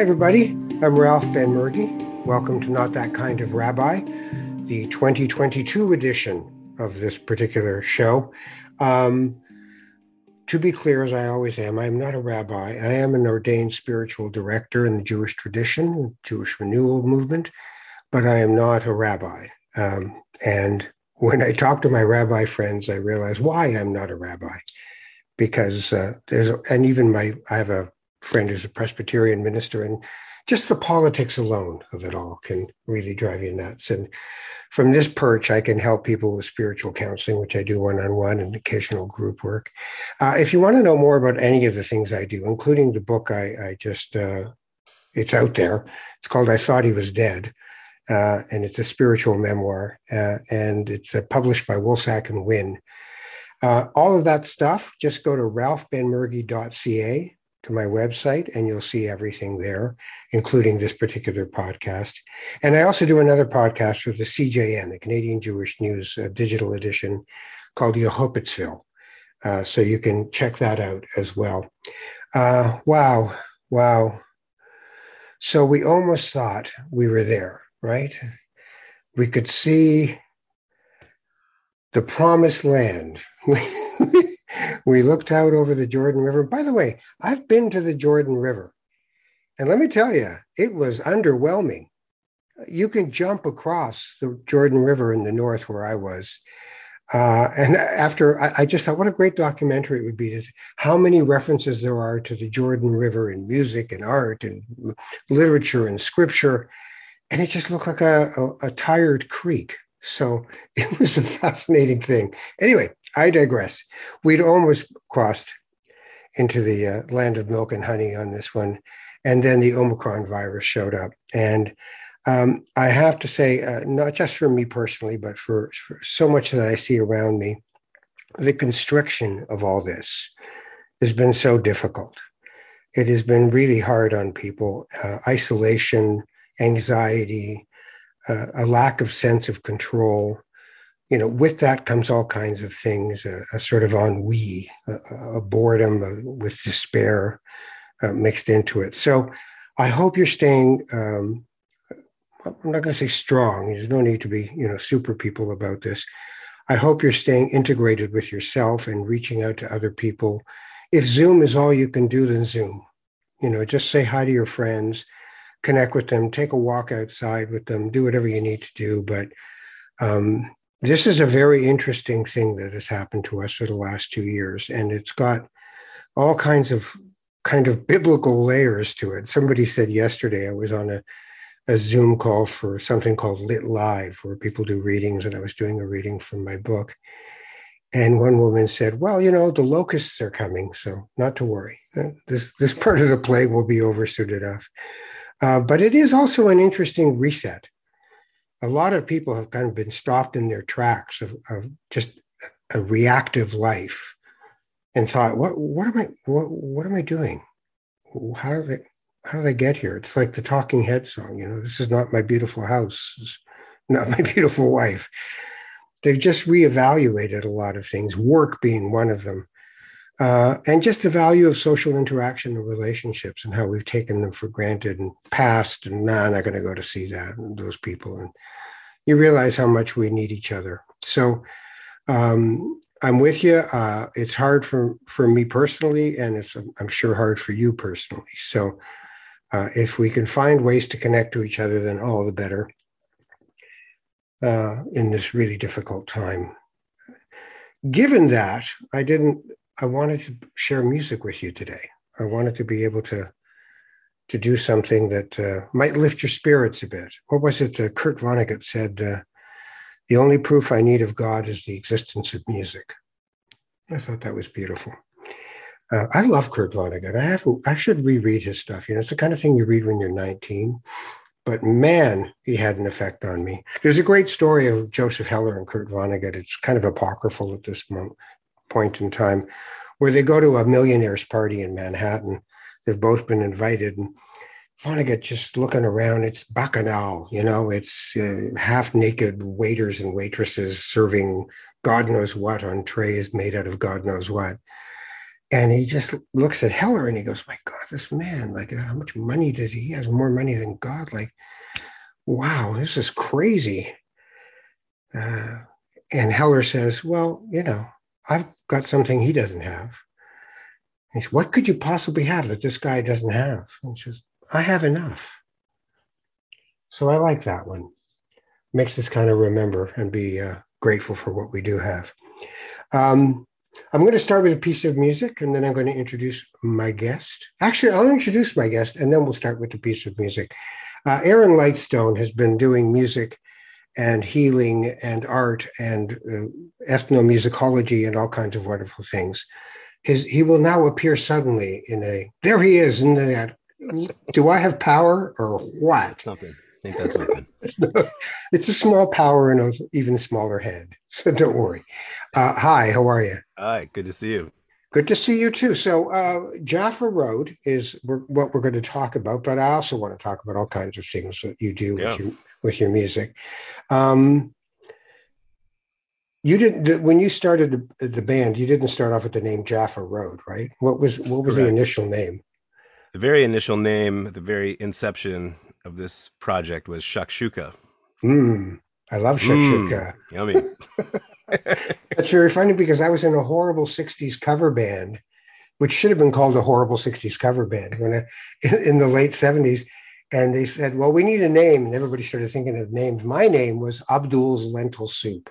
Hi, everybody. I'm Ralph Benmergui. Welcome to Not That Kind of Rabbi, the 2022 edition of this particular show. Um, to be clear, as I always am, I'm not a rabbi. I am an ordained spiritual director in the Jewish tradition, Jewish renewal movement, but I am not a rabbi. Um, and when I talk to my rabbi friends, I realize why I'm not a rabbi. Because uh, there's, and even my, I have a friend who's a Presbyterian minister, and just the politics alone of it all can really drive you nuts. And from this perch, I can help people with spiritual counseling, which I do one on one and occasional group work. Uh, if you want to know more about any of the things I do, including the book I, I just, uh, it's out there. It's called I Thought He Was Dead. Uh, and it's a spiritual memoir, uh, and it's uh, published by Wolsak and Wynne. Uh, all of that stuff, just go to ralphbenmergui.ca to my website and you'll see everything there, including this particular podcast. And I also do another podcast with the CJN, the Canadian Jewish News uh, digital edition called Yehupetzville. Uh, so you can check that out as well. Uh, wow, wow. So we almost thought we were there, right? We could see the promised land. we looked out over the Jordan River. By the way, I've been to the Jordan River. And let me tell you, it was underwhelming. You can jump across the Jordan River in the north where I was. Uh, and after I, I, just thought, what a great documentary it would be to how many references there are to the Jordan River in music and art and literature and scripture. And it just looked like a, a, a tired creek. So it was a fascinating thing. Anyway, I digress. We'd almost crossed into the uh, land of milk and honey on this one. And then the Omicron virus showed up. And um, I have to say, uh, not just for me personally, but for, for, so much that I see around me, the constriction of all this has been so difficult. It has been really hard on people. Uh, isolation, anxiety, a lack of sense of control. You know, with that comes all kinds of things, a, a sort of ennui, a, a boredom with despair uh, mixed into it. So I hope you're staying, um, I'm not going to say strong. There's no need to be, you know, super people about this. I hope you're staying integrated with yourself and reaching out to other people. If Zoom is all you can do, then Zoom. You know, just say hi to your friends connect with them, take a walk outside with them, do whatever you need to do. But um, this is a very interesting thing that has happened to us for the last two years, and it's got all kinds of kind of biblical layers to it. Somebody said yesterday I was on a a Zoom call for something called Lit Live, where people do readings, and I was doing a reading from my book. And one woman said, "Well, you know, the locusts are coming, so not to worry. This this part of the plague will be over soon enough." Uh, but it is also an interesting reset. A lot of people have kind of been stopped in their tracks of, of just a reactive life and thought, what, what am I, what, what am I doing? How did I, how did I get here? It's like the Talking Head song, you know, this is not my beautiful house, not my beautiful wife. They've just reevaluated a lot of things, work being one of them uh, and just the value of social interaction and relationships and how we've taken them for granted and passed and nah, I'm not going to go to see that those people and you realize how much we need each other. So um, I'm with you. Uh, it's hard for for me personally, and it's I'm sure hard for you personally. So uh, if we can find ways to connect to each other, then all the better. Uh, in this really difficult time. Given that, I didn't I wanted to share music with you today. I wanted to be able to to do something that uh, might lift your spirits a bit. What was it? Uh, Kurt Vonnegut said, uh, "The only proof I need of God is the existence of music." I thought that was beautiful. Uh, I love Kurt Vonnegut. I have I should reread his stuff. You know, it's the kind of thing you read when you're 19. But man, he had an effect on me. There's a great story of Joseph Heller and Kurt Vonnegut. It's kind of apocryphal at this moment, point in time where they go to a millionaire's party in Manhattan. They've both been invited. And Vonnegut just looking around, it's bacchanal, you know, it's uh, half naked waiters and waitresses serving God knows what on trays made out of God knows what. and he just looks at Heller and he goes, "My God, this man! Like, how much money does he? He has more money than God. Like, wow, this is crazy." Uh, and Heller says, "Well, you know, I've got something he doesn't have." He says, "What could you possibly have that this guy doesn't have?" And he says, "I have enough." So I like that one. Makes us kind of remember and be uh, grateful for what we do have. Um, I'm going to start with a piece of music and then I'm going to introduce my guest. Actually, I'll introduce my guest and then we'll start with the piece of music. Uh, Aaron Lightstone has been doing music and healing and art and uh, ethnomusicology and all kinds of wonderful things. His, he will now appear suddenly in a, there he is in that. Do I have power or what? Something. I think that's something. it's, it's a small power and an even smaller head. So don't worry. Uh, hi, how are you? Hi, good to see you. Good to see you too. So, uh, Jaffa Road is what we're going to talk about, but I also want to talk about all kinds of things that you do yeah. with your with your music. Um, you didn't when you started the, the, band. You didn't start off with the name Jaffa Road, right? What was what was Correct. the initial name? The very initial name, the very inception of this project was Shakshuka. Mm, I love Shakshuka. Mm, yummy. That's very funny because I was in a horrible 60s cover band, which should have been called a horrible 60s cover band when I, in the late 70s. And they said, well, we need a name. And everybody started thinking of names. My name was Abdul's Lentil Soup.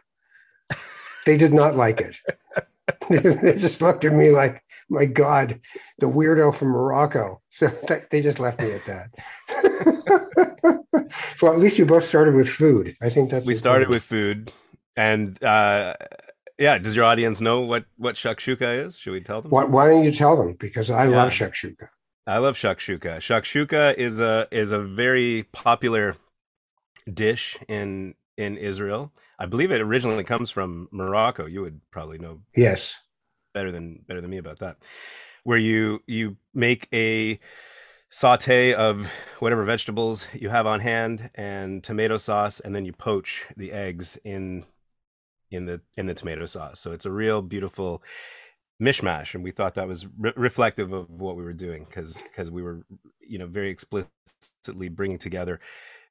They did not like it. they just looked at me like, my God, the weirdo from Morocco. So they just left me at that. well, at least you both started with food. I think that's we started with food, and uh, yeah. Does your audience know what what shakshuka is? Should we tell them? Why, why don't you tell them? Because I yeah. love shakshuka. I love shakshuka. Shakshuka is a is a very popular dish in in Israel. I believe it originally comes from Morocco. You would probably know. Yes. Better than better than me about that. Where you you make a saute of whatever vegetables you have on hand and tomato sauce and then you poach the eggs in in the in the tomato sauce so it's a real beautiful mishmash and we thought that was re- reflective of what we were doing because because we were you know very explicitly bringing together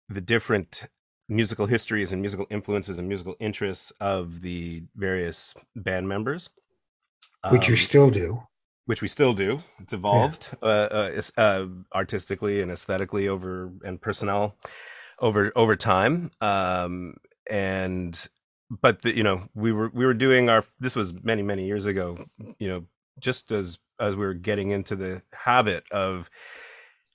the different musical histories and musical influences and musical interests of the various band members which um, you still do which we still do. It's evolved yeah. uh, uh, uh, artistically and aesthetically over and personnel over over time. Um, and but the, you know we were we were doing our this was many many years ago. You know, just as as we were getting into the habit of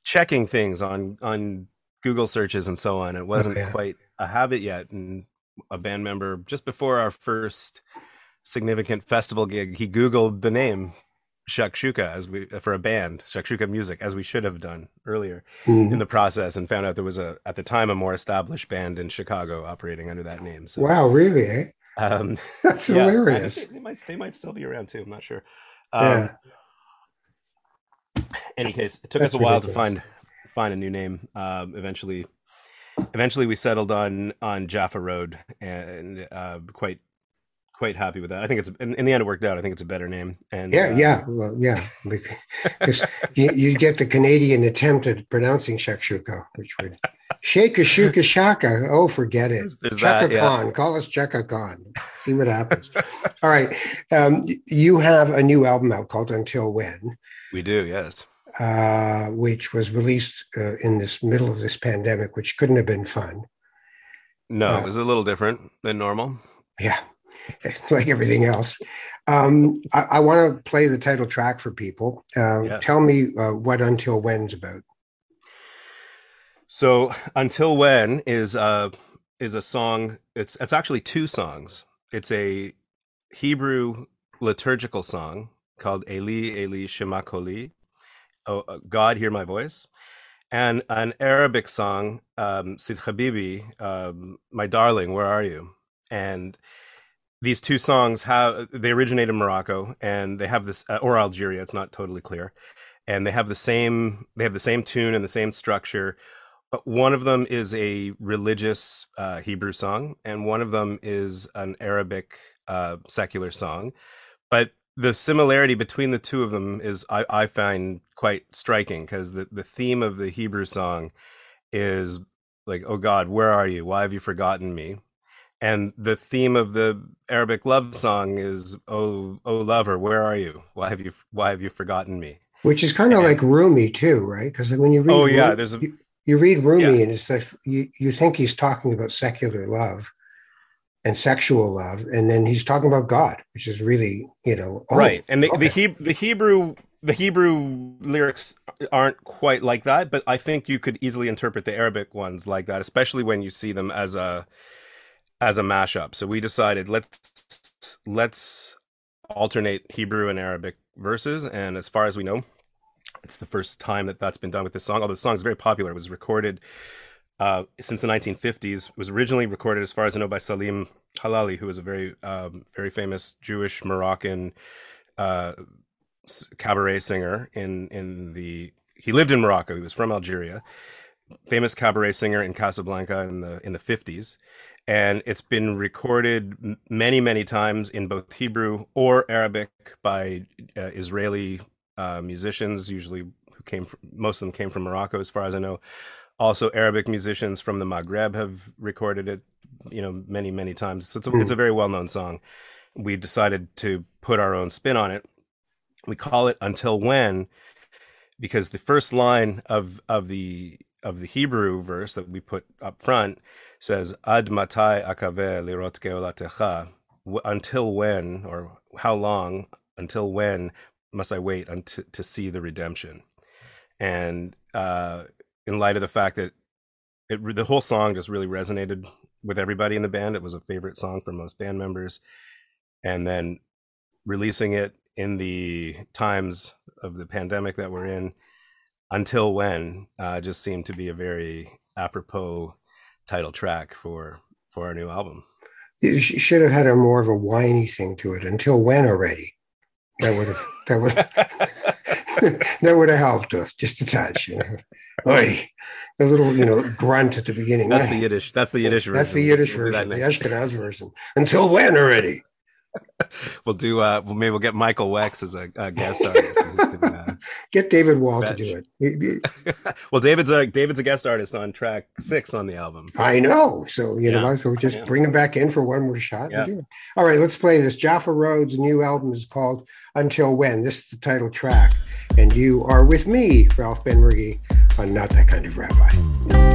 checking things on on Google searches and so on. It oh, wasn't oh, yeah. quite a habit yet, and a band member just before our first significant festival gig, he Googled the name shakshuka as we for a band shakshuka music as we should have done earlier mm. in the process and found out there was a at the time a more established band in chicago operating under that name so wow really eh? um, that's yeah, hilarious they might they might still be around too i'm not sure um, yeah. any case it took that's us a while ridiculous. to find find a new name um, eventually eventually we settled on on jaffa road and uh, quite quite happy with that. I think it's in, in, the end it worked out. I think it's a better name. And yeah, uh, yeah, well, yeah, because you, you, get the Canadian attempt at pronouncing shakshuka, which would shake a shuka shaka. Oh, forget it. Chaka yeah. Khan, call us Chaka Khan. See what happens. All right, um, you have a new album out called Until When. We do, yes. Uh, which was released uh, in this middle of this pandemic, which couldn't have been fun. No, it uh, was a little different than normal. Yeah, like everything else. Um, I, I want to play the title track for people. Uh, yeah. Tell me uh, what Until When's about. So Until When is uh is a song. It's it's actually two songs. It's a Hebrew liturgical song called Eli Eli Shema Koli, oh, uh, God hear my voice, and an Arabic song, um, Sid Habibi, um, my darling, where are you? And these two songs have they originate in Morocco and they have this uh, or Algeria. It's not totally clear, and they have the same they have the same tune and the same structure. But one of them is a religious uh, Hebrew song, and one of them is an Arabic uh, secular song. But the similarity between the two of them is I, I find quite striking because the, the theme of the Hebrew song is like, oh God, where are you? Why have you forgotten me? And the theme of the Arabic love song is, oh, oh lover, where are you? Why have you why have you forgotten me? Which is kind of like Rumi too, right? Because when you read, oh yeah, there's a, you, you read Rumi yeah. and it's like you, you think he's talking about secular love, and sexual love, and then he's talking about God, which is really you know oh, right. And the okay. the, he, the Hebrew the Hebrew lyrics aren't quite like that, but I think you could easily interpret the Arabic ones like that, especially when you see them as a as a mashup. So we decided let's let's alternate Hebrew and Arabic verses, and as far as we know, it's the first time that that's been done with this song. Although the song is very popular, it was recorded uh, since the 1950s. It was originally recorded, as far as I know, by Salim Halali, who was a very, um, very famous Jewish Moroccan uh, cabaret singer. In in the he lived in Morocco. He was from Algeria. Famous cabaret singer in Casablanca in the in the 50s, and it's been recorded many many times in both Hebrew or Arabic by uh, Israeli uh, musicians, usually who came from, most of them came from Morocco, as far as I know. Also, Arabic musicians from the Maghreb have recorded it, you know, many, many times. So it's a, mm. it's a very well known song. We decided to put our own spin on it. We call it "Until When," because the first line of of the of the Hebrew verse that we put up front says "Ad matai akave lirot geolatecha." Until when, or how long? Until when must I wait to see the redemption? And uh, in light of the fact that it, the whole song just really resonated with everybody in the band. It was a favorite song for most band members. And then releasing it in the times of the pandemic that we're in, until when, uh, just seemed to be a very apropos title track for for our new album. You should have had a more of a whiny thing to it. Until when already? That would have that would that would have helped us just a touch. You know? A little, you know, grunt at the beginning. That's the Yiddish. That's the Yiddish version. That's the Yiddish version, the Ashkenaz version. Until when already? we'll do. uh well, Maybe we'll get Michael Wex as a, a guest artist. Can, uh, get David Wall to do it. well, David's a David's a guest artist on track six on the album. I know. So you yeah. know, so just yeah. bring him back in for one more shot. Yeah. All right, let's play this. Jaffa Road's new album is called Until When. This is the title track. And you are with me, Ralph Benmergui, on Not That Kind of Rabbi.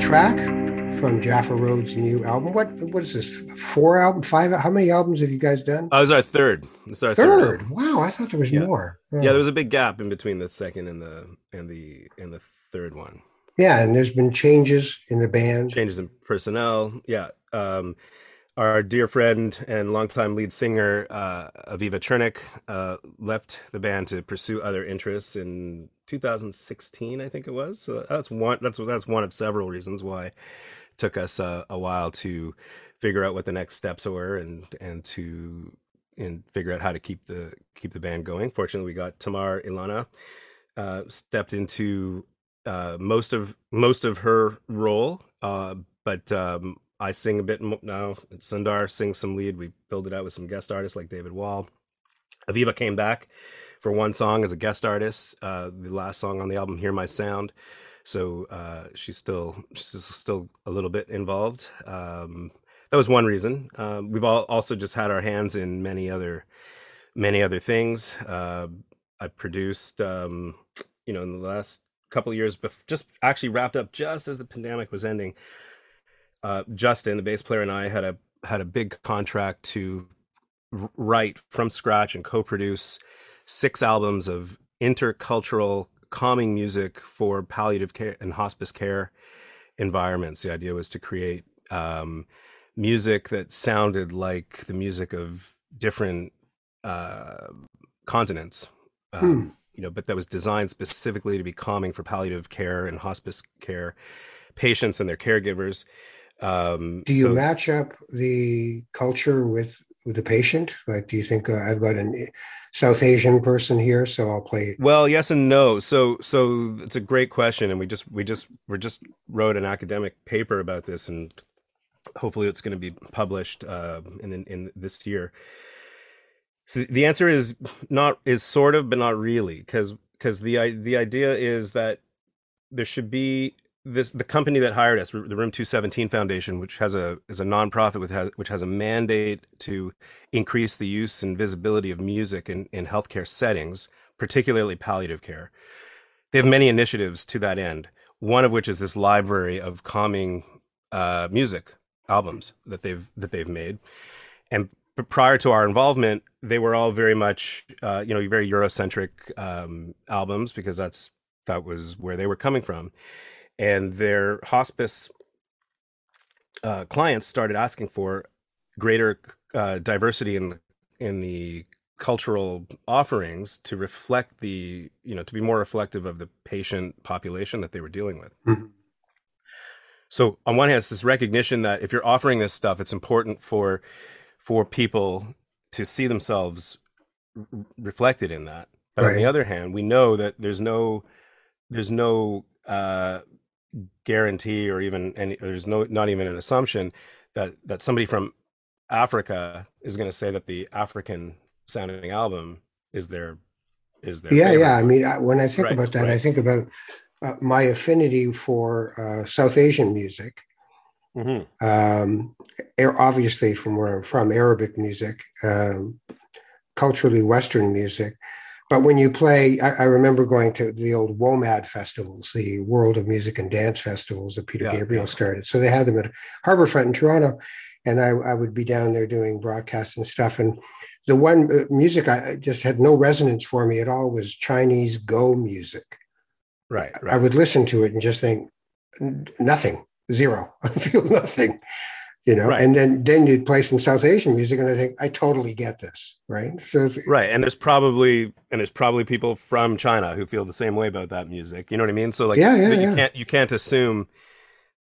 Track from Jaffa Road's new album. What what is this? Four album, five? How many albums have you guys done? Oh, it was our third. It's our third. third. Wow, I thought there was yeah. more. Oh. Yeah, there was a big gap in between the second and the and the and the third one. Yeah, and there's been changes in the band. Changes in personnel. Yeah. Um, our dear friend and longtime lead singer uh, Aviva Chernik uh, left the band to pursue other interests in 2016, I think it was. So that's one. That's that's one of several reasons why it took us uh, a while to figure out what the next steps were and and to and figure out how to keep the keep the band going. Fortunately, we got Tamar Ilana uh, stepped into uh, most of most of her role, uh, but um, I sing a bit now. Sundar sings some lead. We filled it out with some guest artists like David Wall. Aviva came back for one song as a guest artist. Uh, the last song on the album, "Hear My Sound." So uh, she's still she's still a little bit involved. Um, that was one reason. Um, we've all also just had our hands in many other many other things. Uh, I produced, um, you know, in the last couple years, but just actually wrapped up just as the pandemic was ending. Uh, Justin, the bass player, and I had a had a big contract to write from scratch and co-produce six albums of intercultural calming music for palliative care and hospice care environments. The idea was to create um, music that sounded like the music of different uh, continents. Um, hmm. You know, but that was designed specifically to be calming for palliative care and hospice care patients and their caregivers. Um, do you so, match up the culture with, with the patient? Like, do you think uh, I've got a South Asian person here, so I'll play? Well, yes and no. So, so it's a great question, and we just we just we just wrote an academic paper about this, and hopefully it's going to be published uh, in in this year. So the answer is not is sort of, but not really, because because the the idea is that there should be this the company that hired us, the Room 217 Foundation, which has a is a nonprofit with which has a mandate to increase the use and visibility of music in, in healthcare settings, particularly palliative care. They have many initiatives to that end. One of which is this library of calming uh, music albums that they've that they've made, and prior to our involvement, they were all very much uh, you know very Eurocentric um, albums because that's that was where they were coming from and their hospice uh, clients started asking for greater uh, diversity in the in the cultural offerings to reflect the you know to be more reflective of the patient population that they were dealing with. Mm-hmm. So on one hand, it's this recognition that if you're offering this stuff, it's important for for people to see themselves r- reflected in that. But right. on the other hand, we know that there's no there's no uh, guarantee or even any there's no not even an assumption that that somebody from Africa is going to say that the African sounding album is their is their yeah favorite. yeah I mean when I think right, about that right. I think about uh, my affinity for uh, South Asian music. Mm-hmm. Um, obviously, from where I'm from, Arabic music, um, culturally Western music, but when you play, I, I, remember going to the old WOMAD festivals, the World of Music and Dance festivals that Peter yeah, Gabriel yeah. started. So they had them at Harbourfront in Toronto, and I, I, would be down there doing broadcasts and stuff. And the one uh, music I just had no resonance for me at all was Chinese Go music. Right, right. I would listen to it and just think nothing, zero. I feel nothing you know right. and then then you'd play some south asian music and i think i totally get this right so if, right and there's probably and there's probably people from china who feel the same way about that music you know what i mean so like yeah, yeah, you yeah. can't you can't assume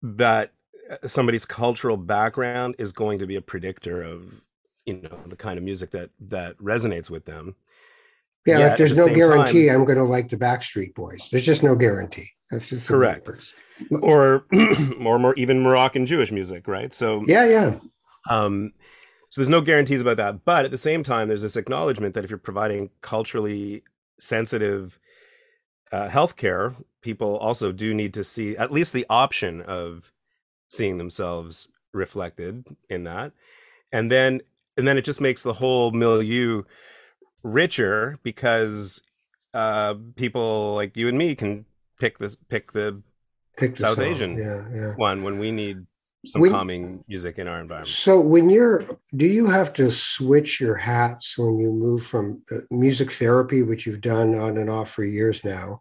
that uh, somebody's cultural background is going to be a predictor of you know the kind of music that that resonates with them yeah like there's the no guarantee time, i'm going to like the backstreet boys. There's just no guarantee. That's just correct. or or more even Moroccan Jewish music, right? So yeah, yeah. Um, so there's no guarantees about that, but at the same time, there's this acknowledgement that if you're providing culturally sensitive uh, healthcare, people also do need to see at least the option of seeing themselves reflected in that, and then and then it just makes the whole milieu richer because uh, people like you and me can pick this pick the picked a South song. Asian Yeah, yeah. one when we need some When- calming music in our environment. So when you're, do you have to switch your hats when you move from uh, music therapy, which you've done on and off for years now?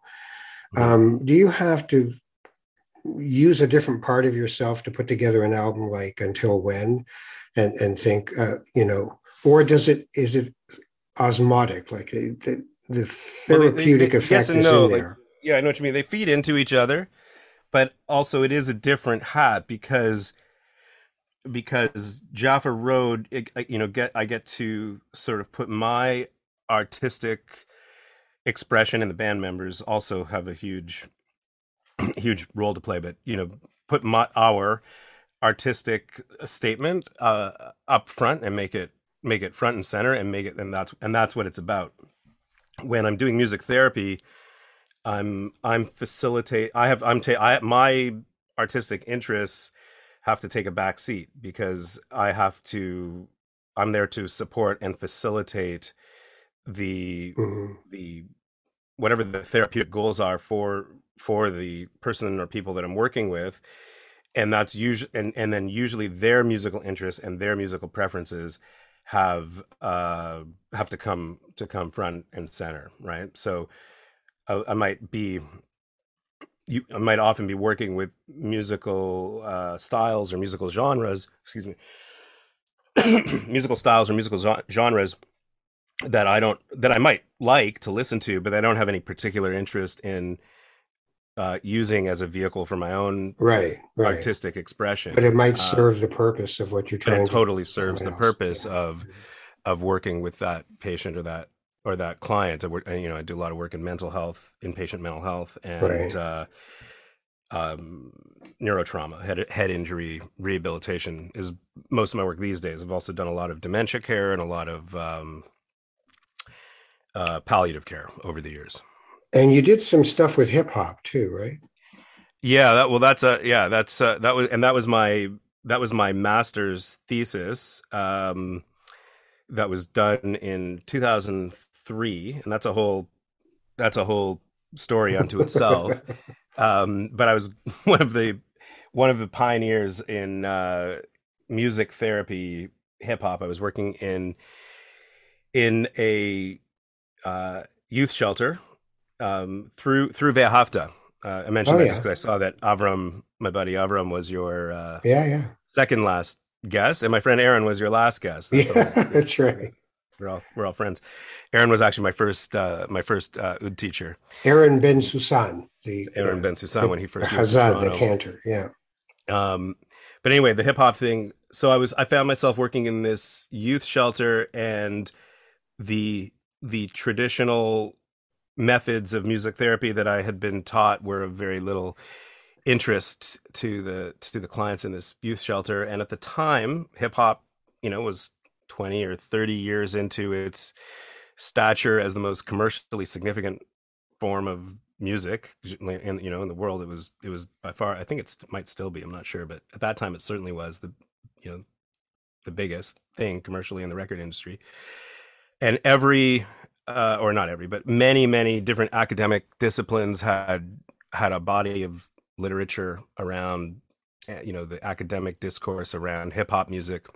Mhm. Um, do you have to use a different part of yourself to put together an album like Until When, and and think, uh, you know, or does it is it osmotic, like the the, the Well, they- they- therapeutic effect yes and is no, in like-? Yeah, I know what you mean. They feed into each other, but also it is a different hat because because Jaffa Road, it, you know, get I get to sort of put my artistic expression, and the band members also have a huge huge role to play. But you know, put my our artistic statement uh, up front and make it make it front and center and make it and that's and that's what it's about. When I'm doing music therapy, I'm I'm facilitate. I have I'm ta- I my artistic interests have to take a back seat because I have to. I'm there to support and facilitate the Mhm. the whatever the therapeutic goals are for for the person or people that I'm working with and that's usually and, and then usually their musical interests and their musical preferences have uh have to come to come front and center right? So I, I might be you I might often be working with musical uh styles or musical genres excuse me musical styles or musical gen- genres that I don't that I might like to listen to, but I don't have any particular interest in uh, using as a vehicle for my own Right, right. artistic expression. But it might Uh, serve the purpose of what you're trying it to totally serves the else. purpose Yeah. of of working with that patient or that or that client. I work, you know, I do a lot of work in mental health, inpatient mental health, and Right. uh, um, neurotrauma, head head injury rehabilitation is most of my work these days. I've also done a lot of dementia care and a lot of um, uh, palliative care over the years. And you did some stuff with hip hop too, right? Yeah, that well, that's a yeah, that's uh, that was and that was my that was my master's thesis. Um, that was done in 2003, and that's a whole that's a whole story unto itself. um, but I was one of the one of the pioneers in uh, music therapy, hip hop. I was working in in a uh, youth shelter um, through through Ve'ahavta. Uh, I mentioned Oh, that yeah. because I saw that Avram, my buddy Avram, was your uh, yeah, yeah, second last guest, and my friend Aaron was your last guest. That's yeah. all. That's right. We're all we're all friends. Aaron was actually my first uh, my first uh, Oud teacher. Aaron Bensoussan, the Aaron Bensoussan when he the first to the cantor. Yeah, Um, but anyway, the hip hop thing. So I was I found myself working in this youth shelter, and the the traditional methods of music therapy that I had been taught were of very little interest to the to the clients in this youth shelter. And at the time, hip hop, you know, was twenty or thirty years into its stature as the most commercially significant form of music and you know in the world it was it was by far i think it might still be i'm not sure but at that time it certainly was the you know the biggest thing commercially in the record industry and every uh, or not every but many many different academic disciplines had had a body of literature around uh, you know the academic discourse around hip hop music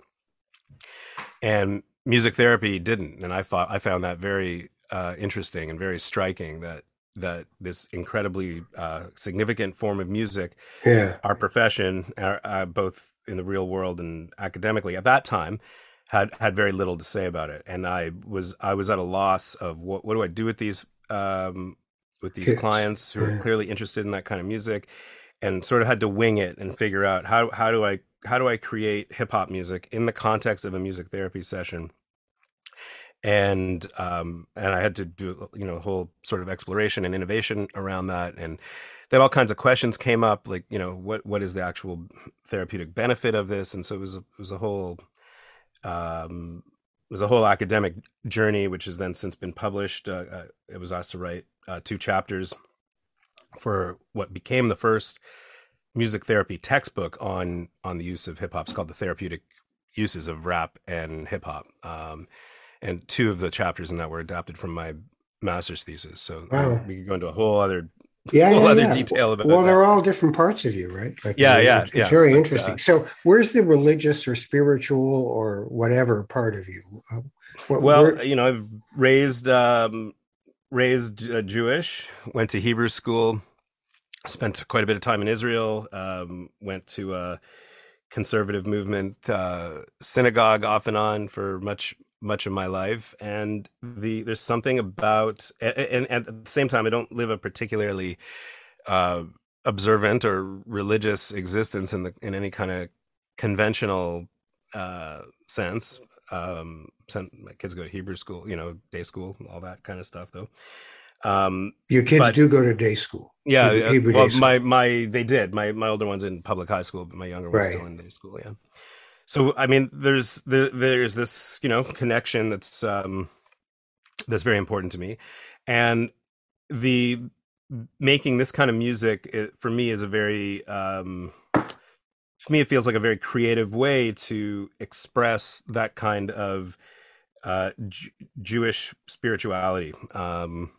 and music therapy didn't and i thought i found that very uh, interesting and very striking that that this incredibly uh, significant form of music yeah. our profession uh, uh, both in the real world and academically at that time had had very little to say about it. And i was i was at a loss of what what do i do with these um with these Kids. clients who are clearly interested in that kind of music and sort of had to wing it and figure out how how do i how do i create hip hop music in the context of a music therapy session? And um and i had to do you know a whole sort of exploration and innovation around that. And then all kinds of questions came up like you know what what is the actual therapeutic benefit of this? And so it was a, it was a whole um it was a whole academic journey which has then since been published. Uh, uh, it was asked to write uh, two chapters for what became the first music therapy textbook on on the use of hip hop. It's called the therapeutic uses of rap and hip hop. Um and two of the chapters in that were adapted from my master's thesis. So Wow. we could go into a whole other yeah, yeah, other yeah. detail about well that. they're all different parts of you right like Yeah, it's- yeah, it's, yeah. very But, interesting uh, so where's the religious or spiritual or whatever part of you Uh, what- well where- you know i've raised um raised uh, jewish went to hebrew school spent quite a bit of time in israel um went to a conservative movement uh synagogue off and on for much much of my life and the there's something about and, and at the same time i don't live a particularly uh observant or religious existence in the in any kind of conventional uh sense. Um sent my kids go to hebrew school you know day school all that kind of stuff though. Um your kids but- do go to day school. Yeah uh, well day school. my my they did. My my older one's in public high school but my younger one's Right. still in day school yeah so i mean there's there, there's this you know connection that's um that's very important to me. And the making this kind of music it, for me is a very um for me it feels like a very creative way to express that kind of uh Ju- jewish spirituality. Um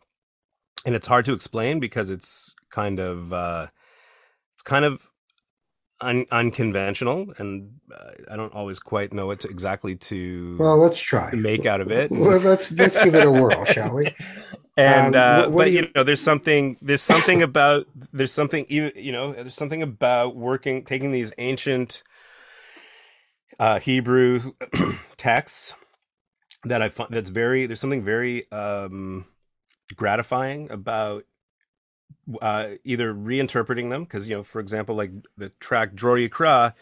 and it's hard to explain because it's kind of uh it's kind of un- unconventional and uh, i don't always quite know what to exactly to, well let's try. to make out of it. Well, let's let's give it a whirl shall we? And Um, uh, but you, you- know there's something there's something about there's something you you know there's something about working taking these ancient uh hebrew texts that i find that's very there's something very um gratifying about uh either reinterpreting them because you know for example like the track Dror Yikra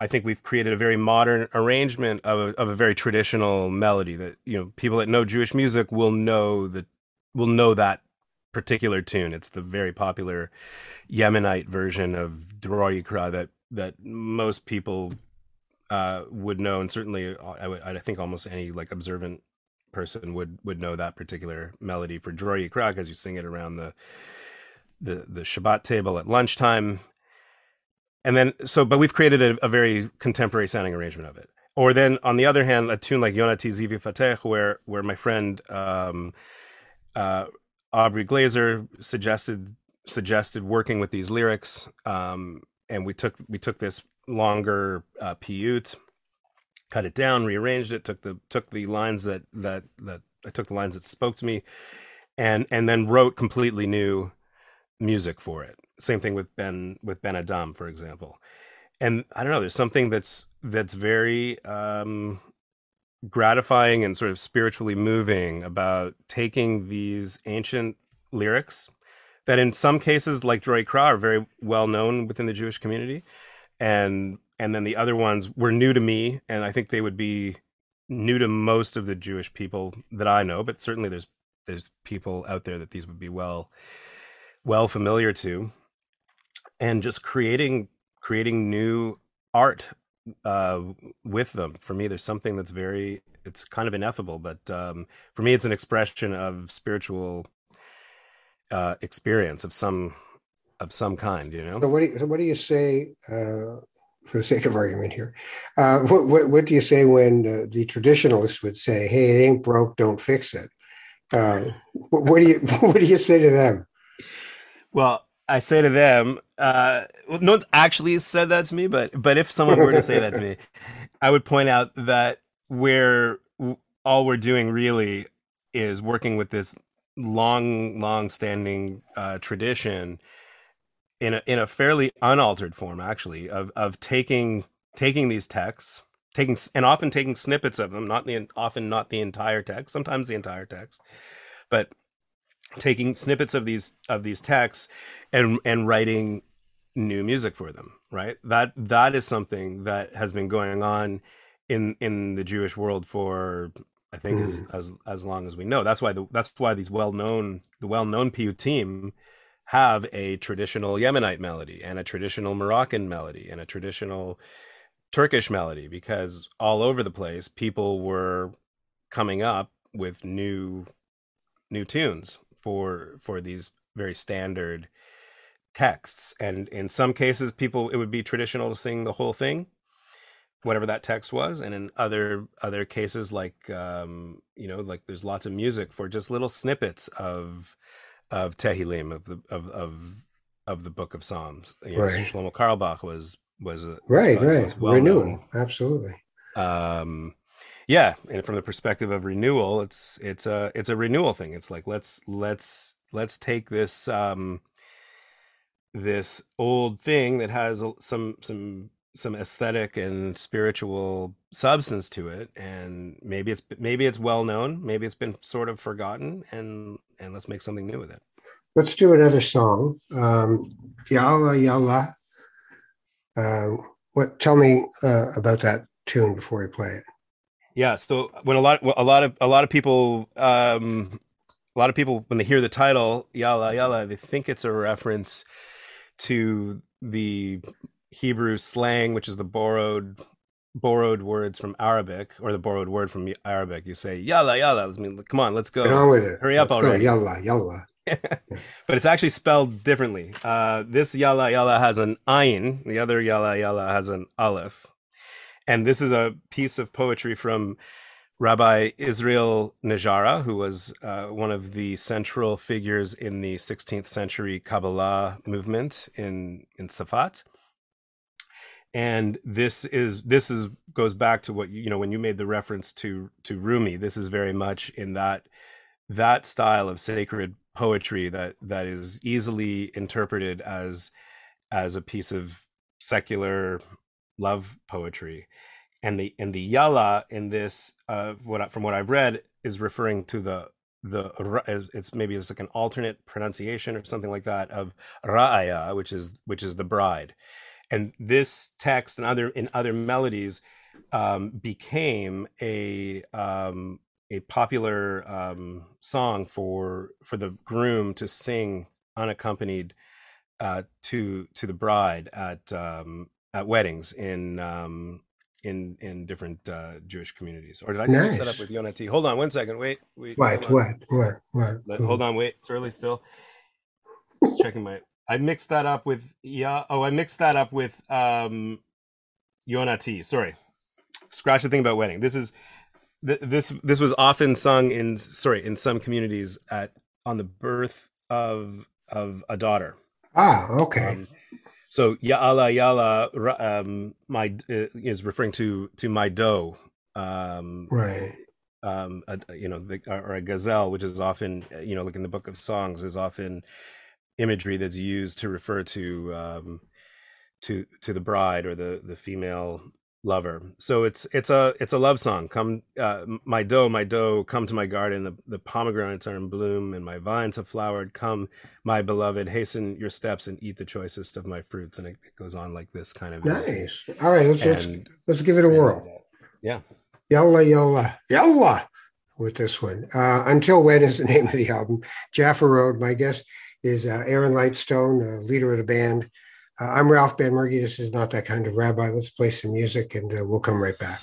I think we've created a very modern arrangement of a, of a very traditional melody that you know people that know Jewish music will know that will know that particular tune. It's the very popular Yemenite version of Dror Yikra that that most people uh, would know, and certainly uh, I, I think almost any like observant person would would know that particular melody for Dror Yikra as you sing it around the the the Shabbat table at lunchtime. And then so but we've created a, a very contemporary sounding arrangement of it. Or then on the other hand a tune like yonati zivi fateh where where my friend um uh aubrey glazer suggested suggested working with these lyrics um and we took we took this longer uh piyut cut it down rearranged it took the took the lines that that that i took the lines that spoke to me and and then wrote completely new music for it. Same thing with ben with ben adam for example. And i don't know there's something that's that's very um gratifying and sort of spiritually moving about taking these ancient lyrics that in some cases like Dror Yikra are very well known within the Jewish community and and then the other ones were new to me and I think they would be new to most of the Jewish people that I know but certainly there's there's people out there that these would be well well familiar to and just creating creating new art uh, with them. For me, there's something that's very it's kind of ineffable, but um, for me, it's an expression of spiritual uh, experience of some of some kind. You So know, what do you, so what do you say, uh, for the sake of argument here? Uh, what, what, what do you say when uh, the traditionalists would say, "Hey, it ain't broke, don't fix it"? Uh, what, what do you what do you say to them? well. I say to them, uh, well, no one's actually said that to me, but but if someone were to say that to me, I would point out that we're all we're doing really is working with this long, long standing uh, tradition in a in a fairly unaltered form, actually, of of taking taking these texts, taking and often taking snippets of them, not the often not the entire text, sometimes the entire text, but taking snippets of these of these texts and and writing new music for them right? That that is something that has been going on in in the jewish world for i think as mm. as as long as we know. That's why the, that's why these well-known the well-known piyutim have a traditional yemenite melody and a traditional moroccan melody and a traditional turkish melody because all over the place people were coming up with new new tunes for for these very standard texts. And in some cases people it would be traditional to sing the whole thing whatever that text was. And in other other cases like um you know like there's lots of music for just little snippets of of Tehillim of the of of of the Book of Psalms. You know, Right. Shlomo Carlebach was was a, Right, right. Renewal. Absolutely. Um, yeah, and from the perspective of renewal, it's it's a it's a renewal thing. It's like let's let's let's take this um, this old thing that has some some some aesthetic and spiritual substance to it and maybe it's maybe it's well known maybe it's been sort of forgotten and and let's make something new with it Let's do another song. Um, Yalla Yalla. Uh, what? Tell me uh, about that tune before we play it. Yeah. So when a lot, a lot of, a lot of people, um, a lot of people, when they hear the title "Yalla Yalla," they think it's a reference to the Hebrew slang, which is the borrowed, borrowed words from Arabic, or the borrowed word from Arabic. You say "Yalla Yalla." I mean, come on, let's Get go. on with it. Hurry up Let's go. already. Yalla Yalla. but it's actually spelled differently. Uh, this yalla yalla has an ayin, the other yalla yalla has an aleph. And this is a piece of poetry from Rabbi Israel Najara, who was uh, one of the central figures in the 16th century Kabbalah movement in, in Safat. And this is this is goes back to what you, you know when you made the reference to to Rumi. This is very much in that that style of sacred poetry that that is easily interpreted as as a piece of secular love poetry. And the and the yalla in this uh what from what i've read is referring to the the it's maybe it's like an alternate pronunciation or something like that of ra'aya which is which is the bride. And this text and other in other melodies um became a um a popular um, song for for the groom to sing unaccompanied uh, to to the bride at um, at weddings in um, in in different uh, Jewish communities. Or did I just mix that up Nice. with Yonati? Hold on one second. Wait, wait. What? What? What? What? Let- hold on. Wait. It's early still. Just checking my. I mixed that up with yeah. Oh, I mixed that up with um, Yonati. Sorry. Scratch the thing about wedding. This is th- this this was often sung in sorry in some communities at on the birth of of a daughter. Ah, okay. Um, so ya'ala ya'ala um, my uh, is referring to to my doe. Um, right. um, a, you know, the, or a gazelle, which is often, you know, like in the Book of Songs, is often imagery that's used to refer to um, to to the bride or the the female lover. So it's it's a it's a love song. Come, uh, my doe, my doe, come to my garden. The the pomegranates are in bloom, and my vines have flowered. Come, my beloved, hasten your steps and eat the choicest of my fruits. And it, it goes on like this kind of Nice. All right. Let's let's, let's give it a whirl. yeah. Yalla Yalla Yalla with this one. Uh, Until When is the name of the album. Jaffa Road. My guest is uh, Aaron Lightstone, uh, leader of the band. Uh, I'm Ralph Benmergui. This is not that kind of rabbi. Let's play some music and uh, we'll come right back.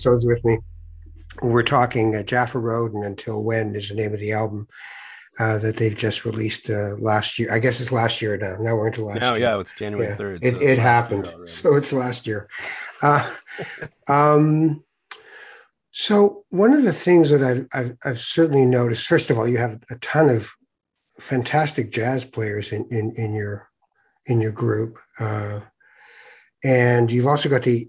Lightstone's with me. We're talking uh, Jaffa Road and Until When is the name of the album uh, that they've just released uh, last year. I guess it's last year now. Now we're into last No, year. yeah, it's January Yeah, 3rd. It, so it happened. So it's last year. Uh, um, so one of the things that I've, I've, I've certainly noticed, first of all, you have a ton of fantastic jazz players in, in, in your in your group, uh, and you've also got the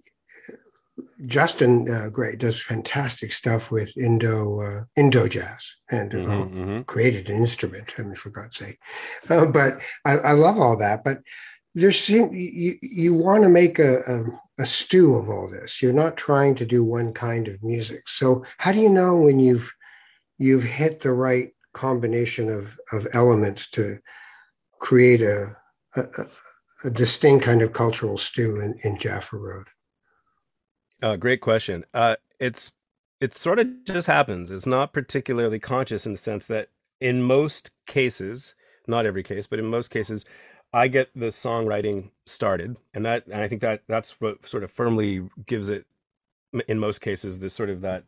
Justin uh, Gray does fantastic stuff with Indo uh, Indo jazz and uh, Mhm, mhm. created an instrument. I mean, for God's sake. Uh, but I, I love all that. But there seem you, you want to make a, a, a stew of all this. You're not trying to do one kind of music. So how do you know when you've you've hit the right combination of of elements to create a a, a- a distinct kind of cultural stew in, in Jaffa Road? Uh, great question. Uh, it's it sort of just happens. It's not particularly conscious in the sense that in most cases, not every case, but in most cases, I get the songwriting started, and that and I think that that's what sort of firmly gives it, in most cases, the sort of that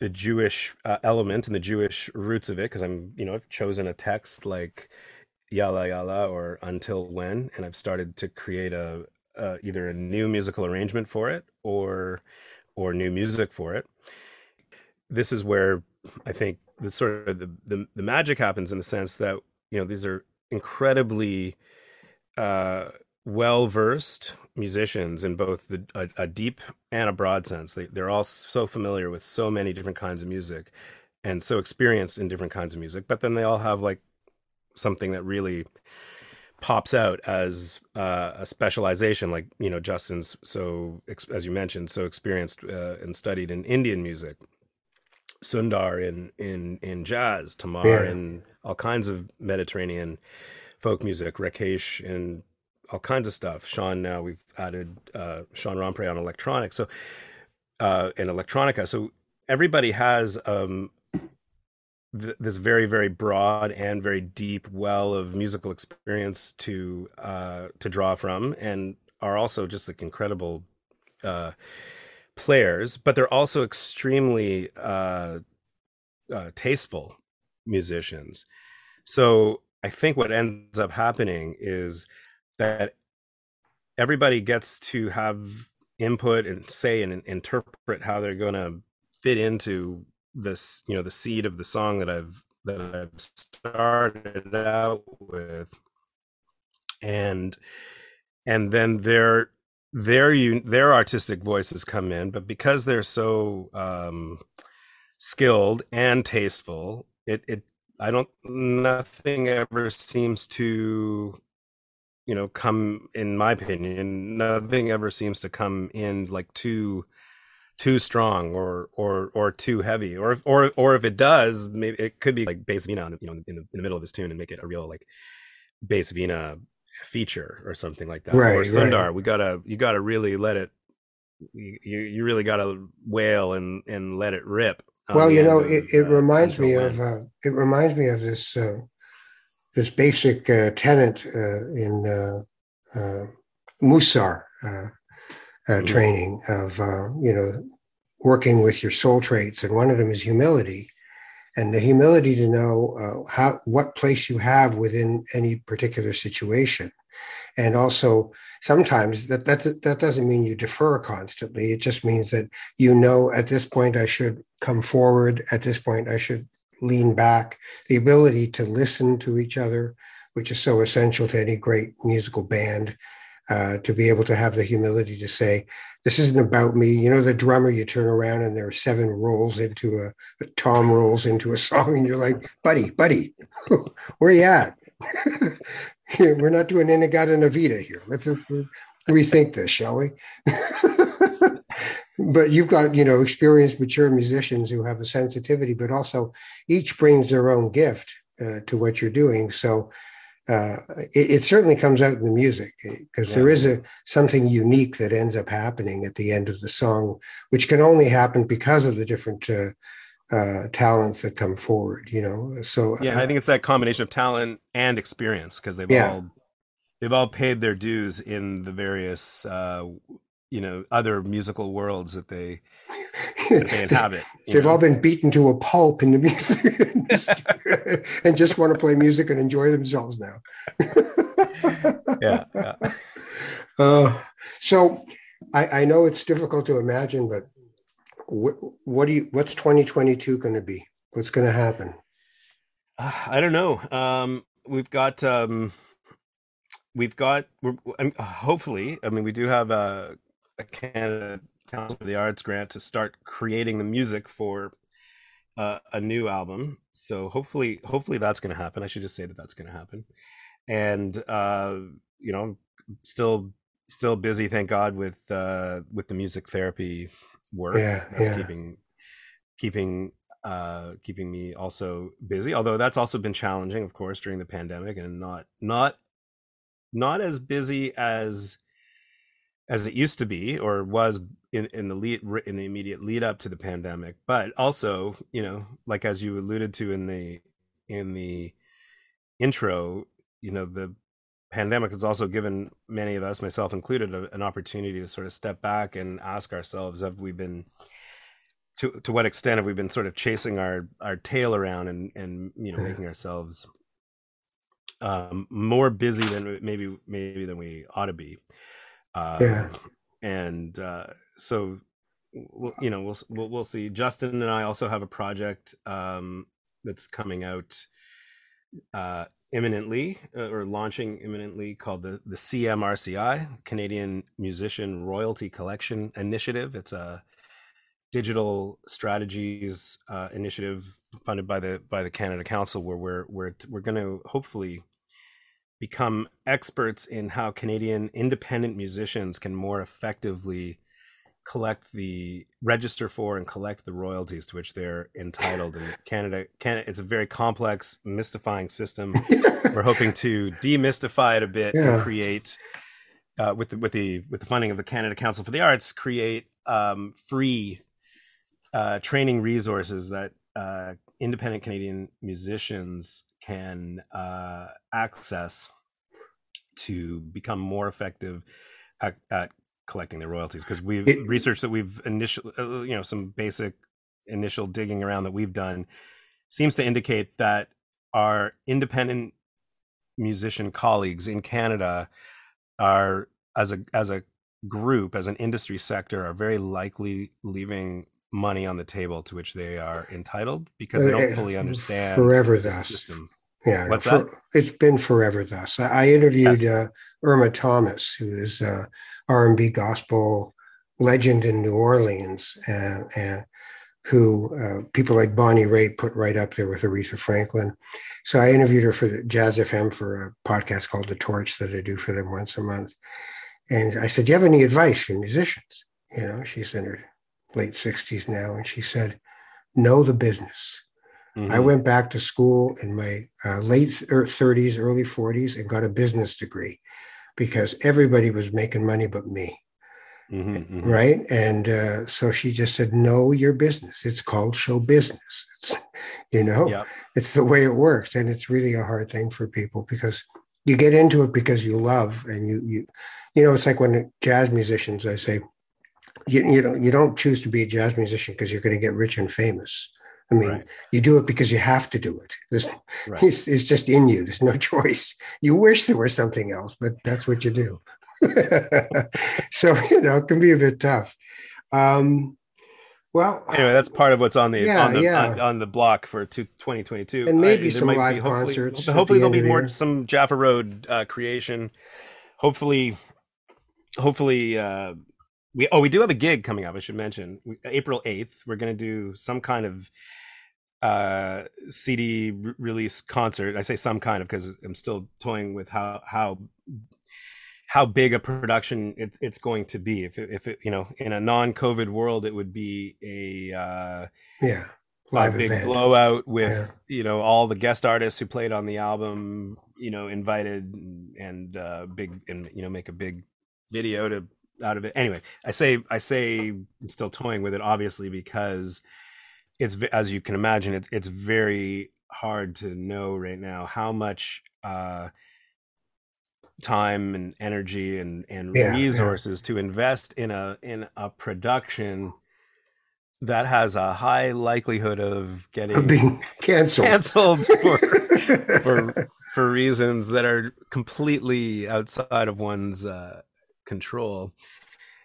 the Jewish uh, element and the Jewish roots of it, because I'm you know I've chosen a text like Yalla Yalla or Until When, and I've started to create a uh, either a new musical arrangement for it or or new music for it. This is where I think the sort of the, the, the magic happens in the sense that you know these are incredibly uh, well versed musicians in both the a, a deep and a broad sense. They they're all so familiar with so many different kinds of music and so experienced in different kinds of music. But then they all have like something that really pops out as uh, a specialization like you know justin's so as you mentioned so experienced uh, and studied in indian music. Sundar in in in jazz tamar Yeah. in all kinds of mediterranean folk music rakesh in all kinds of stuff. Sean now we've added uh sean rompre on electronics. So uh in electronica so everybody has um th- this very very broad and very deep well of musical experience to uh to draw from and are also just like incredible uh players but they're also extremely uh, uh tasteful musicians. So i think what ends up happening is that everybody gets to have input and say and interpret how they're going to fit into this you know the seed of the song that i've that i've started out with. And and then their their you their artistic voices come in but because they're so um skilled and tasteful it it i don't nothing ever seems to you know come in my opinion nothing ever seems to come in like too too strong or or or too heavy or if or or if it does maybe it could be like bass veena you know in the, in the middle of this tune and make it a real like bass veena feature or something like that Right, or right. sundar we gotta you gotta really let it you you really gotta wail and and let it rip well you know it, it uh, reminds me of uh, it reminds me of this uh, this basic uh, tenet uh, in uh, uh, Musar uh, training of uh, you know working with your soul traits, and one of them is humility, and the humility to know uh, how what place you have within any particular situation, and also sometimes that that that doesn't mean you defer constantly. It just means that you know at this point I should come forward. At this point I should lean back. The ability to listen to each other, which is so essential to any great musical band. Uh, to be able to have the humility to say, "This isn't about me." You know, the drummer, you turn around and there are seven rolls into a, a tom rolls into a song, and you're like, "Buddy, buddy, where you at?" We're not doing In-A-Gadda-Da-Vida here. Let's uh, rethink this, shall we? but you've got you know experienced mature musicians who have a sensitivity but also each brings their own gift uh, to what you're doing so uh, it, it certainly comes out in the music because there Yeah. is a something unique that ends up happening at the end of the song which can only happen because of the different uh, uh, talents that come forward. You know, so yeah, uh, I think it's that combination of talent and experience because they've Yeah. all they've all paid their dues in the various uh, you know other musical worlds that they that they inhabit. They've know? all been beaten to a pulp in the music industry and just want to play music and enjoy themselves now. yeah, yeah. Uh, so I, I know it's difficult to imagine, but what, what do you? What's 2022 going to be? What's going to happen? Uh, I don't know. Um, we've got um, we've got we're, hopefully. I mean, we do have a, a Canada Council for the Arts grant to start creating the music for uh, a new album. So hopefully, hopefully that's going to happen. I should just say that that's going to happen. And uh, you know, still still busy, thank God, with uh, with the music therapy work. Yeah, that's yeah. keeping keeping uh keeping me also busy although that's also been challenging of course during the pandemic and not not not as busy as as it used to be or was in, in the lead in the immediate lead up to the pandemic but also you know like as you alluded to in the in the intro you know the pandemic has also given many of us myself included a, an opportunity to sort of step back and ask ourselves have we been to to what extent have we been sort of chasing our our tail around and and you know making ourselves um more busy than maybe maybe than we ought to be um, Yeah. and uh so you know we'll, we'll we'll see justin and i also have a project um that's coming out uh imminently uh, or launching imminently called the the CMRCI Canadian Musician Royalty Collection Initiative. It's a digital strategies uh, initiative funded by the by the Canada Council, where we're we're we're going to hopefully become experts in how Canadian independent musicians can more effectively collect the register for and collect the royalties to which they're entitled in Canada. Canada it's a very complex, mystifying system. We're hoping to demystify it a bit Yeah. and create uh, with the with the with the funding of the Canada Council for the Arts, create um, free uh, training resources that uh, independent Canadian musicians can uh, access to become more effective at, at collecting their royalties. Because we've It- research that we've initial, uh, you know, some basic initial digging around that we've done seems to indicate that our independent musician colleagues in Canada are as a as a group as an industry sector are very likely leaving money on the table to which they are entitled because they don't Uh, fully understand forever the thus. system. Yeah, What's for- It's been forever thus. I, I interviewed uh, Irma Thomas, who is uh, R&B gospel legend in New Orleans, and, and who uh, people like Bonnie Raitt put right up there with Aretha Franklin. So I interviewed her for the Jazz FM for a podcast called The Torch that I do for them once a month. And I said, "Do you have any advice for musicians?" You know, she's in her late 60s now, and she said, "Know the business." I Mhm. went back to school in my uh, late er- 30s, early 40s, and got a business degree because everybody was making money but me, Mhm, mhm. right? And uh, so she just said, "Know your business. It's called show business. It's, you know, Yep. it's the way it works, and it's really a hard thing for people because you get into it because you love, and you you you know, it's like when jazz musicians, I say, you you know, you don't choose to be a jazz musician because you're going to get rich and famous. I mean, Right. you do it because you have to do it. There's, Right. it's, it's just in you. There's no choice. You wish there was something else, but that's what you do. so you know, it can be a bit tough. Um, well, Anyway, that's part of what's on the Yeah, on the yeah. on, on the block for two, 2022. And maybe there some live hopefully, concerts Hopefully, the there'll be more year. some Jaffa Road uh, creation. Hopefully, hopefully uh, we oh we do have a gig coming up. I should mention we, April eighth. We're going to do some kind of uh cd re- release concert i say some kind of because i'm still toying with how how how big a production it, it's going to be if it, if it you know in a non-covid world it would be a uh yeah, a live big event. blowout with Yeah. you know all the guest artists who played on the album you know invited and, and uh big and you know make a big video to out of it anyway i say i say i'm still toying with it obviously because it's as you can imagine, it's it's very hard to know right now how much uh, time and energy and and Yeah, yeah. resources to invest in a in a production that has a high likelihood of getting Of being canceled. canceled for for for reasons that are completely outside of one's uh, control.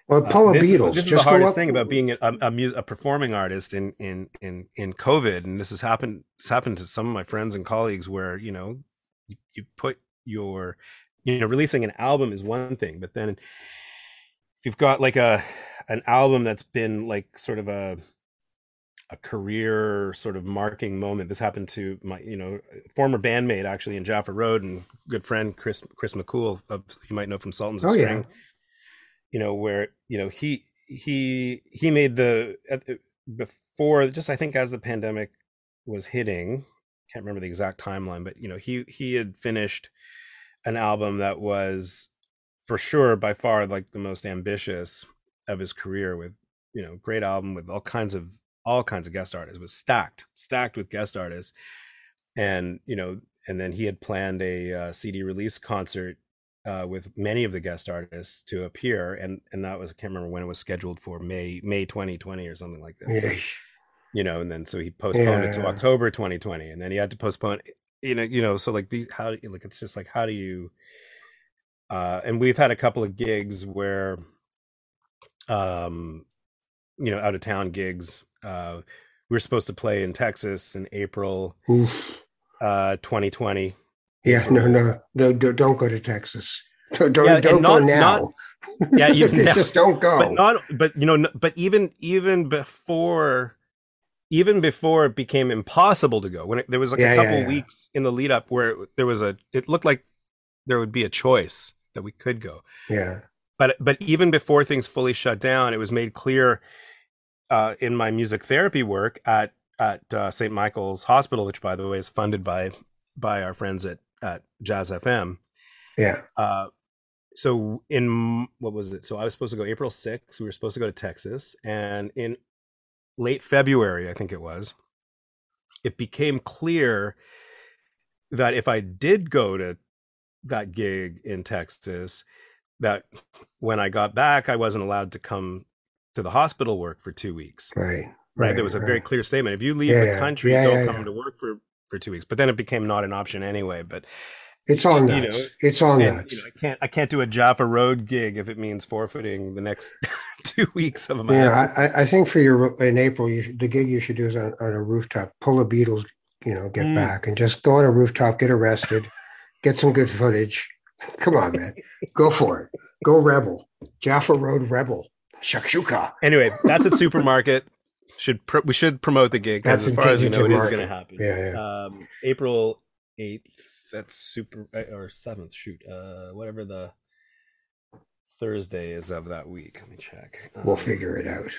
well, Uh, Paula this is- Beatles. This is the hardest thing about being a, a, mus- a performing artist in, in in in COVID, and this has happened. It's happened to some of my friends and colleagues where you know you, you put your you know releasing an album is one thing, but then if you've got like a an album that's been like sort of a a career sort of marking moment. This happened to my, you know, former bandmate actually in Jaffa Road and good friend Chris Chris McKhool, of, you might know from Sultans of Oh, yeah. You know where you know he he he made the the- before just I think as the pandemic was hitting. Can't remember the exact timeline, but you know he he had finished an album that was for sure by far like the most ambitious of his career with you know great album with all kinds of all kinds of guest artists it was stacked stacked with guest artists and you know and then he had planned a uh, cd release concert uh, with many of the guest artists to appear and and that was i can't remember when it was scheduled for may may 2020 or something like that Yeah. you know and then so he postponed it to october 2020 and then he had to postpone you know you know so like these how like it's just like how do you uh and we've had a couple of gigs where um you know out of town gigs uh we were supposed to play in texas in april Oof. uh 2020 Yeah, no, no, no, don't don't go to Texas. Don't don't, Yeah, don't go not- now. Yeah, you- just don't go. but not but you know but even even before even before it became impossible to go when it, there was like Yeah, a couple yeah. weeks in the lead up where there was a it looked like there would be a choice that we could go yeah, but but even before things fully shut down, it was made clear uh, in my music therapy work at at uh, St. Michael's Hospital, which by the way is funded by by our friends at at Jazz FM. yeah, Uh, so in what was it? So I was supposed to go April 6th. We were supposed to go to Texas, and in late February, I think it was, it became clear that if I did go to that gig in Texas, that when I got back, I wasn't allowed to come to the hospital work for two weeks. right, Right. there was a very clear statement. If you leave Yeah, the country, Yeah, don't yeah, come to work for, for two weeks. But then it became not an option anyway. But It's all you know, it's on nuts. you know, I can't I can't do a Jaffa Road gig if it means forfeiting the next two weeks of my yeah, I, I- think for your in April, you should, the gig you should do is on, on a rooftop. Pull the Beatles, you know, get Mm. back and just go on a rooftop, get arrested, get some good footage. Come on, man, go for it. Go rebel, Jaffa Road rebel, shakshuka. Anyway, that's at supermarket. Should pr- we should promote the gig because That's as far as you know, it is tentative going to happen. Yeah, yeah. Um, April eighth. That's super uh, or seventh. Shoot, uh, whatever the Thursday is of that week. Let me check. We'll Um, figure it out.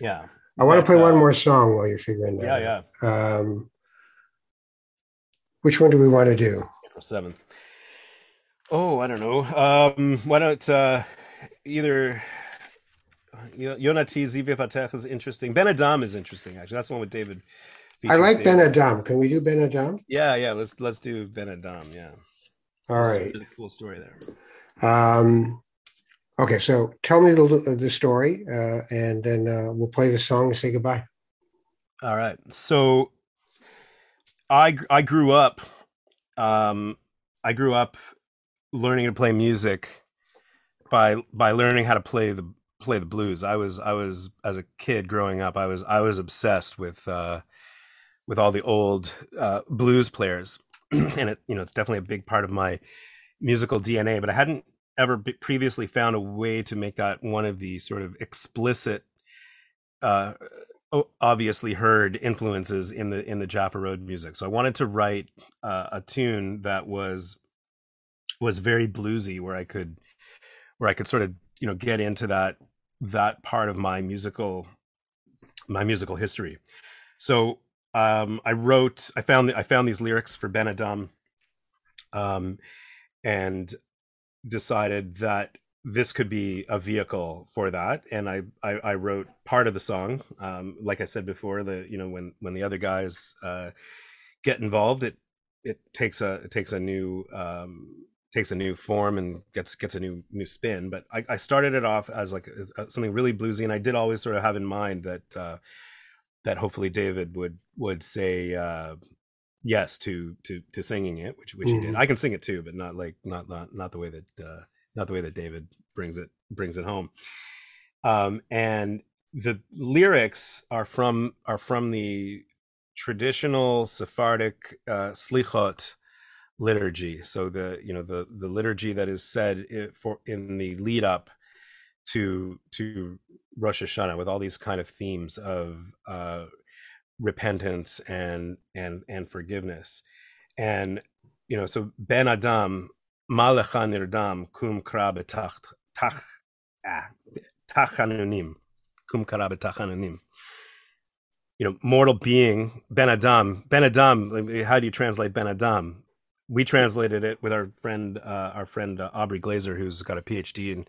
Yeah, I want to But, play one uh, more song while you're figuring that. yeah, yeah. Um, which one do we want to do? April seventh. Oh, I don't know. Um, why don't uh, either Yonati Zivivatech is interesting. Ben Adam is interesting. Actually, that's the one with David. I like David. Ben Adam. Can we do Ben Adam? Yeah, yeah. Let's let's do Ben Adam. Yeah. All There's- right. A cool story there. Um, okay, so tell me the, the story, uh, and then uh, we'll play the song and say goodbye. All right. So I I grew up um I grew up learning to play music by by learning how to play the play the blues. I was I was as a kid growing up I was I was obsessed with uh with all the old uh blues players and it you know it's definitely a big part of my musical DNA but I hadn't ever previously found a way to make that one of the sort of explicit uh obviously heard influences in the in the Jaffa Road music. So I wanted to write uh, a tune that was was very bluesy, where I could where I could sort of you know get into that that part of my musical my musical history. So um, I wrote I found I found these lyrics for Ben Adam, um, and decided that this could be a vehicle for that and I, I i, wrote part of the song um, like i said before the you know when when the other guys uh, get involved it it takes a it takes a new um, takes a new form and gets gets a new new spin but i, I started it off as like a, something really bluesy and i did always sort of have in mind that uh, that hopefully david would would say uh, yes to to to singing it which which mm-hmm. he did i can sing it too but not like not not not the way that uh, not the way that David brings it brings it home. Um, and the lyrics are from are from the traditional Sephardic uh, slichot liturgy. So the you know the the liturgy that is said for in the lead up to to Rosh Hashanah with all these kind of themes of uh, repentance and and and forgiveness, and you know so Ben Adam Malecha nirdam kum kra betach tach tachanunim kum kra betachanunim. You know, mortal being Ben Adam. Ben Adam. How do you translate Ben Adam? We translated it with our friend, uh, our friend uh, Aubrey Glazer, who's got a PhD in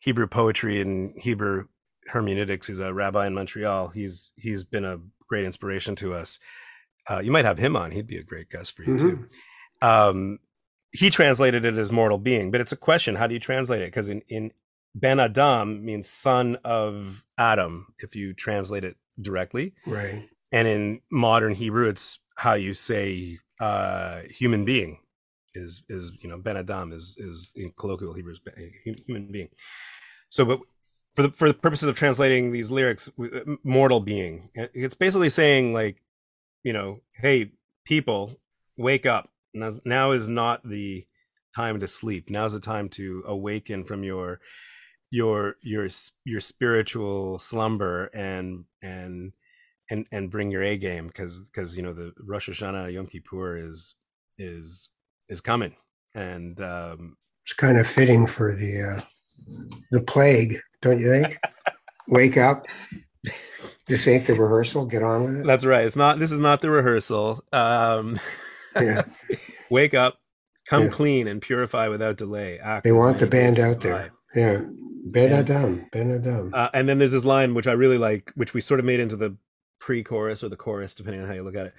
Hebrew poetry and Hebrew hermeneutics. He's a rabbi in Montreal. He's he's been a great inspiration to us. Uh, you might have him on; he'd be a great guest for you mm-hmm. too. Um, he translated it as mortal being, but it's a question. How do you translate it? Because in, in Ben Adam means son of Adam, if you translate it directly. Right. And in modern Hebrew, it's how you say uh, human being is is you know Ben Adam is is in colloquial Hebrew human being. So, but for the for the purposes of translating these lyrics, uh, mortal being, it's basically saying like, you know, hey people, wake up now, now is not the time to sleep. Now's the time to awaken from your your your your spiritual slumber and and and and bring your A game because because you know the Rosh Hashanah Yom Kippur is is is coming and um, it's kind of fitting for the uh, the plague, don't you think? Wake up. This ain't the rehearsal. Get on with it. That's right. It's not. This is not the rehearsal. Um, yeah. Wake up, come yeah. clean, and purify without delay. Act they want the band out there. Yeah. Ben Adam. Ben Adam. Uh, and then there's this line which I really like, which we sort of made into the pre-chorus or the chorus, depending on how you look at it.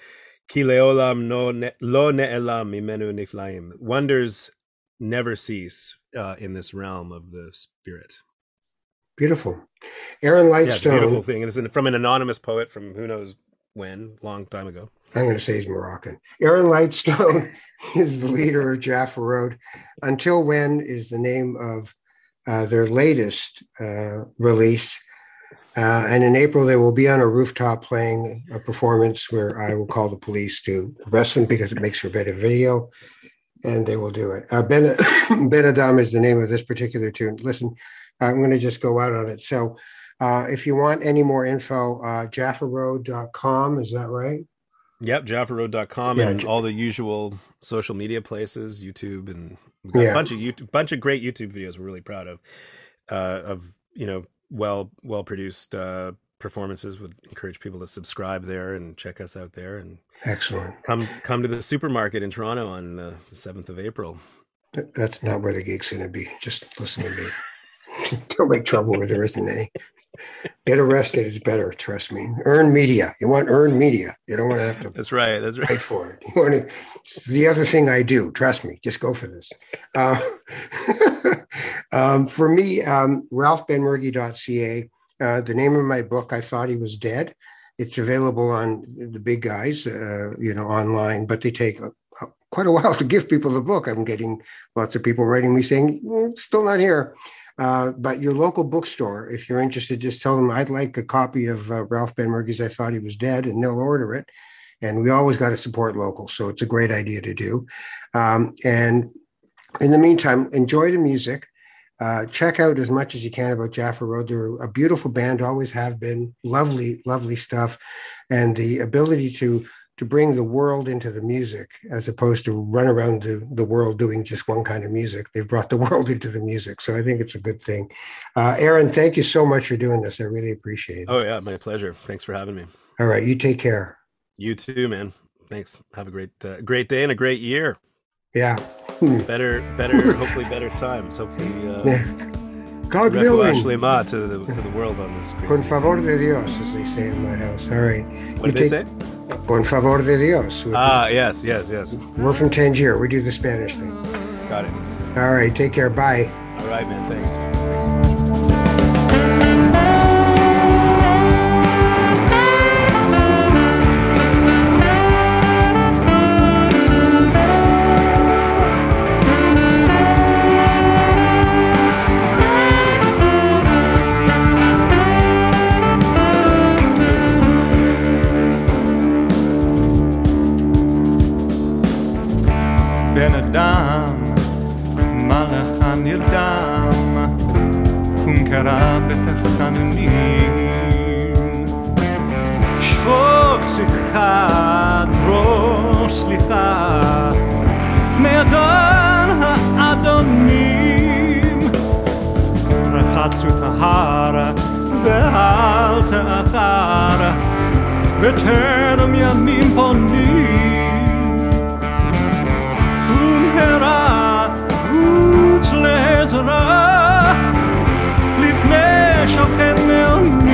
Ki leolam no ne, lo ne'elam imenu niflaim. Wonders never cease uh, in this realm of the spirit. Beautiful. Aaron Lightstone. Yeah, beautiful thing. And it's from an anonymous poet from who knows when, long time ago. I'm going to say he's Moroccan. Aaron Lightstone is the leader of Jaffa Road. Until When is the name of uh, their latest uh, release. Uh, and in April, they will be on a rooftop playing a performance where I will call the police to arrest them because it makes for better video. And they will do it. Uh, ben, ben Adam is the name of this particular tune. Listen, I'm going to just go out on it. So uh, if you want any more info, uh, jaffaroad.com, is that right? Yep, jaffaroad.com yeah, and all the usual social media places, YouTube, and we got yeah. a bunch of YouTube, bunch of great YouTube videos. We're really proud of, uh, of you know, well, well produced uh, performances. Would encourage people to subscribe there and check us out there. And excellent. Come, come to the supermarket in Toronto on the seventh of April. That's not where the gig's going to be. Just listen to me. Don't make trouble where there isn't any. Get arrested is better, trust me. Earn media. You want earned media. You don't want to have to. That's right. That's right. for it. You want to, it's the other thing I do. Trust me. Just go for this. Uh, um, for me, um, RalphBenmergui.ca. Uh, the name of my book, I thought he was dead. It's available on the big guys, uh, you know, online, but they take a, a, quite a while to give people the book. I'm getting lots of people writing me saying, mm, still not here. Uh, but your local bookstore, if you're interested, just tell them I'd like a copy of uh, Ralph Benmergui's I Thought He Was Dead, and they'll order it. And we always got to support local, so it's a great idea to do. Um, and in the meantime, enjoy the music. Uh, check out as much as you can about Jaffa Road. They're a beautiful band, always have been. Lovely, lovely stuff. And the ability to to bring the world into the music as opposed to run around the, the world doing just one kind of music. They've brought the world into the music. So I think it's a good thing. Uh, Aaron, thank you so much for doing this. I really appreciate it. Oh, yeah, my pleasure. Thanks for having me. All right. You take care. You too, man. Thanks. Have a great, uh, great day and a great year. Yeah. better, better, hopefully better times. Hopefully, uh, yeah God willing. Shlema to the to the world on this Con favor de Dios, as they say in my house. All right. What did they say? Con favor de Dios. Ah, yes, yes, yes. We're from Tangier. We do the Spanish thing. Got it. All right. Take care. Bye. All right, man. Thanks. Thanks so much. בן אדם, מה לך נרדם? קום קרא בתחנונים. שפוך שיחת ראש סליחה, מאדון האדונים. רחצו את ההר ואל תאחר, בטרם ימים פונים. במהרה רוץ לעזרה. לפני שוכן מעונים